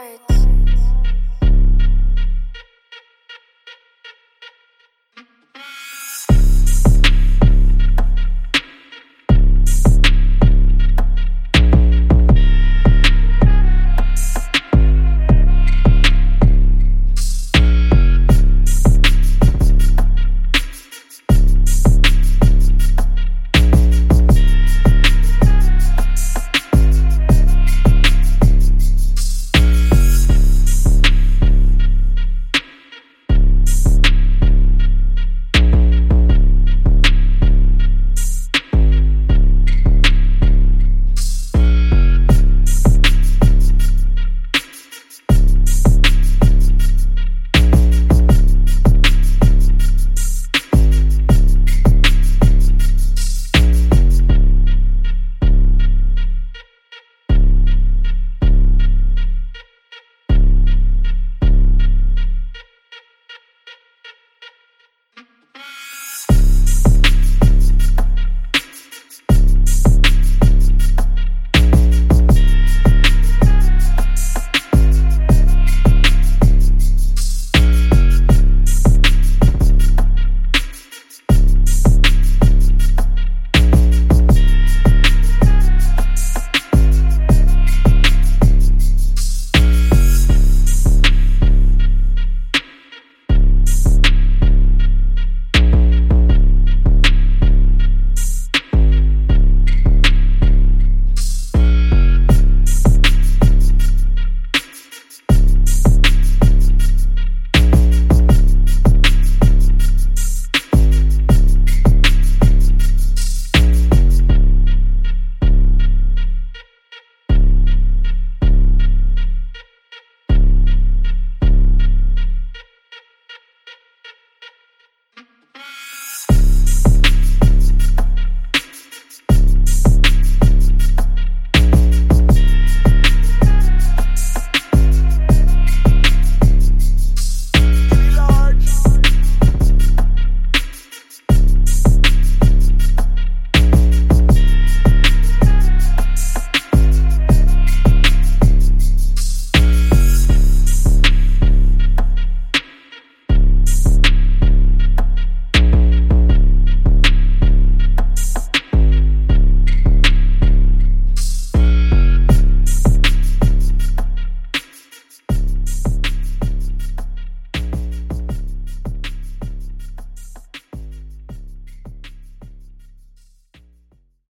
word.